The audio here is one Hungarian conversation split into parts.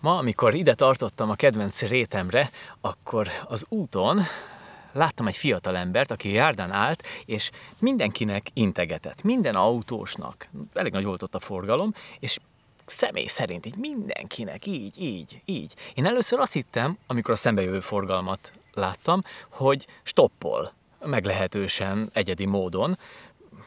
Ma, amikor ide tartottam a kedvenc rétemre, akkor az úton láttam egy fiatal embert, aki járdán állt, és mindenkinek integetett, minden autósnak. Elég nagy volt ott a forgalom, és személy szerint így mindenkinek, így, így, így. Én először azt hittem, amikor a szembejövő forgalmat láttam, hogy stoppol meglehetősen egyedi módon,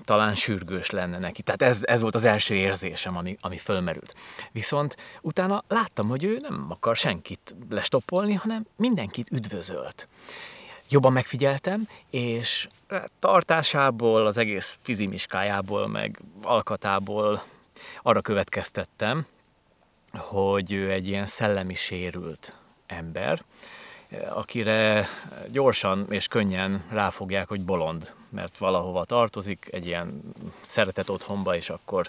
talán sürgős lenne neki. Tehát ez, ez volt az első érzésem, ami, ami fölmerült. Viszont utána láttam, hogy ő nem akar senkit lestoppolni, hanem mindenkit üdvözölt. Jobban megfigyeltem, és tartásából, az egész fizimiskájából, meg alkatából arra következtettem, hogy ő egy ilyen szellemi sérült ember, akire gyorsan és könnyen ráfogják, hogy bolond, mert valahova tartozik, egy ilyen szeretet otthonba, és akkor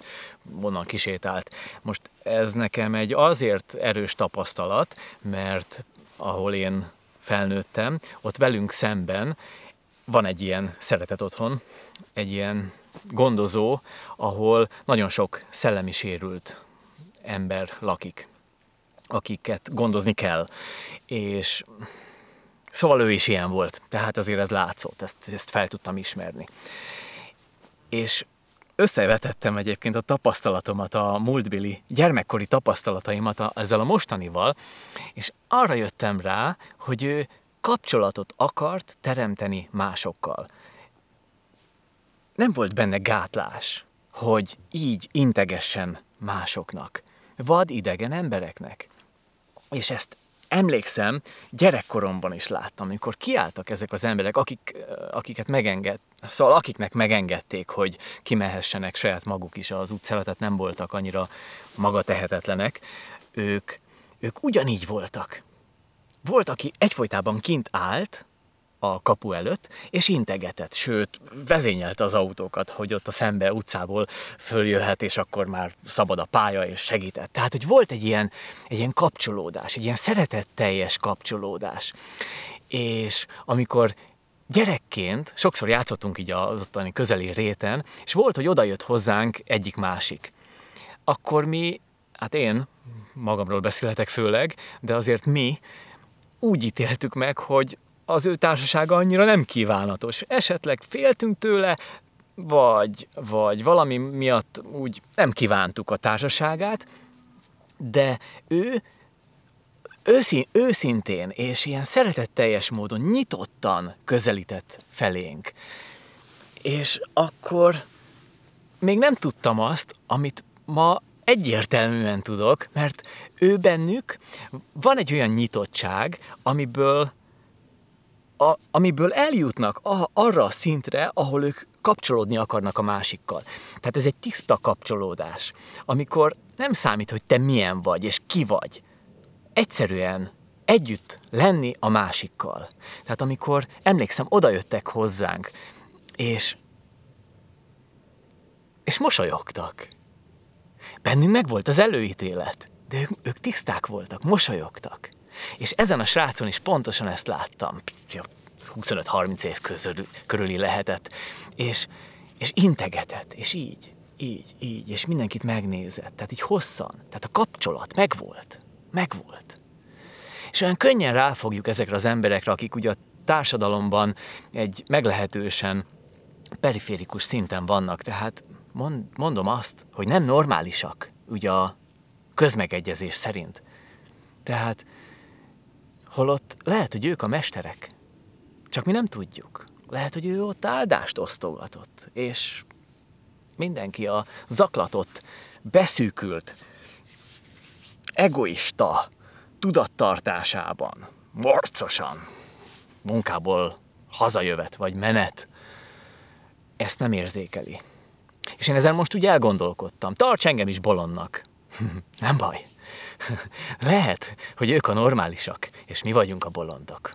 onnan kisétált. Most ez nekem egy azért erős tapasztalat, mert ahol én felnőttem, ott velünk szemben van egy ilyen szeretet otthon, egy ilyen gondozó, ahol nagyon sok szellemi sérült ember lakik akiket gondozni kell. És szóval ő is ilyen volt, tehát azért ez látszott, ezt, ezt fel tudtam ismerni. És összevetettem egyébként a tapasztalatomat, a múltbili gyermekkori tapasztalataimat a, ezzel a mostanival, és arra jöttem rá, hogy ő kapcsolatot akart teremteni másokkal. Nem volt benne gátlás, hogy így integessen másoknak, vad idegen embereknek. És ezt emlékszem, gyerekkoromban is láttam, amikor kiálltak ezek az emberek, akik, akiket megenged, szóval akiknek megengedték, hogy kimehessenek saját maguk is az utcára, tehát nem voltak annyira magatehetetlenek, ők, ők ugyanígy voltak. Volt, aki egyfolytában kint állt, a kapu előtt, és integetett, sőt, vezényelte az autókat, hogy ott a szembe utcából följöhet, és akkor már szabad a pálya, és segített. Tehát, hogy volt egy ilyen, egy ilyen kapcsolódás, egy ilyen szeretetteljes kapcsolódás. És amikor gyerekként sokszor játszottunk így az ottani közeli réten, és volt, hogy odajött hozzánk egyik másik. Akkor mi, hát én magamról beszélhetek főleg, de azért mi úgy ítéltük meg, hogy az ő társasága annyira nem kívánatos. Esetleg féltünk tőle, vagy, vagy valami miatt úgy nem kívántuk a társaságát, de ő őszín, őszintén és ilyen szeretetteljes módon nyitottan közelített felénk. És akkor még nem tudtam azt, amit ma egyértelműen tudok, mert ő bennük van egy olyan nyitottság, amiből a, amiből eljutnak a, arra a szintre, ahol ők kapcsolódni akarnak a másikkal. Tehát ez egy tiszta kapcsolódás, amikor nem számít, hogy te milyen vagy, és ki vagy. Egyszerűen együtt lenni a másikkal. Tehát amikor, emlékszem, odajöttek hozzánk, és, és mosolyogtak. Bennünk meg volt az előítélet, de ők, ők tiszták voltak, mosolyogtak. És ezen a srácon is pontosan ezt láttam. 25-30 év közül, körüli lehetett. És, és integetett, és így, így, így, és mindenkit megnézett. Tehát így hosszan. Tehát a kapcsolat megvolt. Megvolt. És olyan könnyen ráfogjuk ezekre az emberekre, akik ugye a társadalomban egy meglehetősen periférikus szinten vannak. Tehát mondom azt, hogy nem normálisak, ugye a közmegegyezés szerint. Tehát Holott lehet, hogy ők a mesterek. Csak mi nem tudjuk. Lehet, hogy ő ott áldást osztogatott, és mindenki a zaklatott, beszűkült, egoista tudattartásában, morcosan, munkából hazajövet vagy menet, ezt nem érzékeli. És én ezen most úgy elgondolkodtam. Tarts engem is bolondnak. nem baj. Lehet, hogy ők a normálisak, és mi vagyunk a bolondok.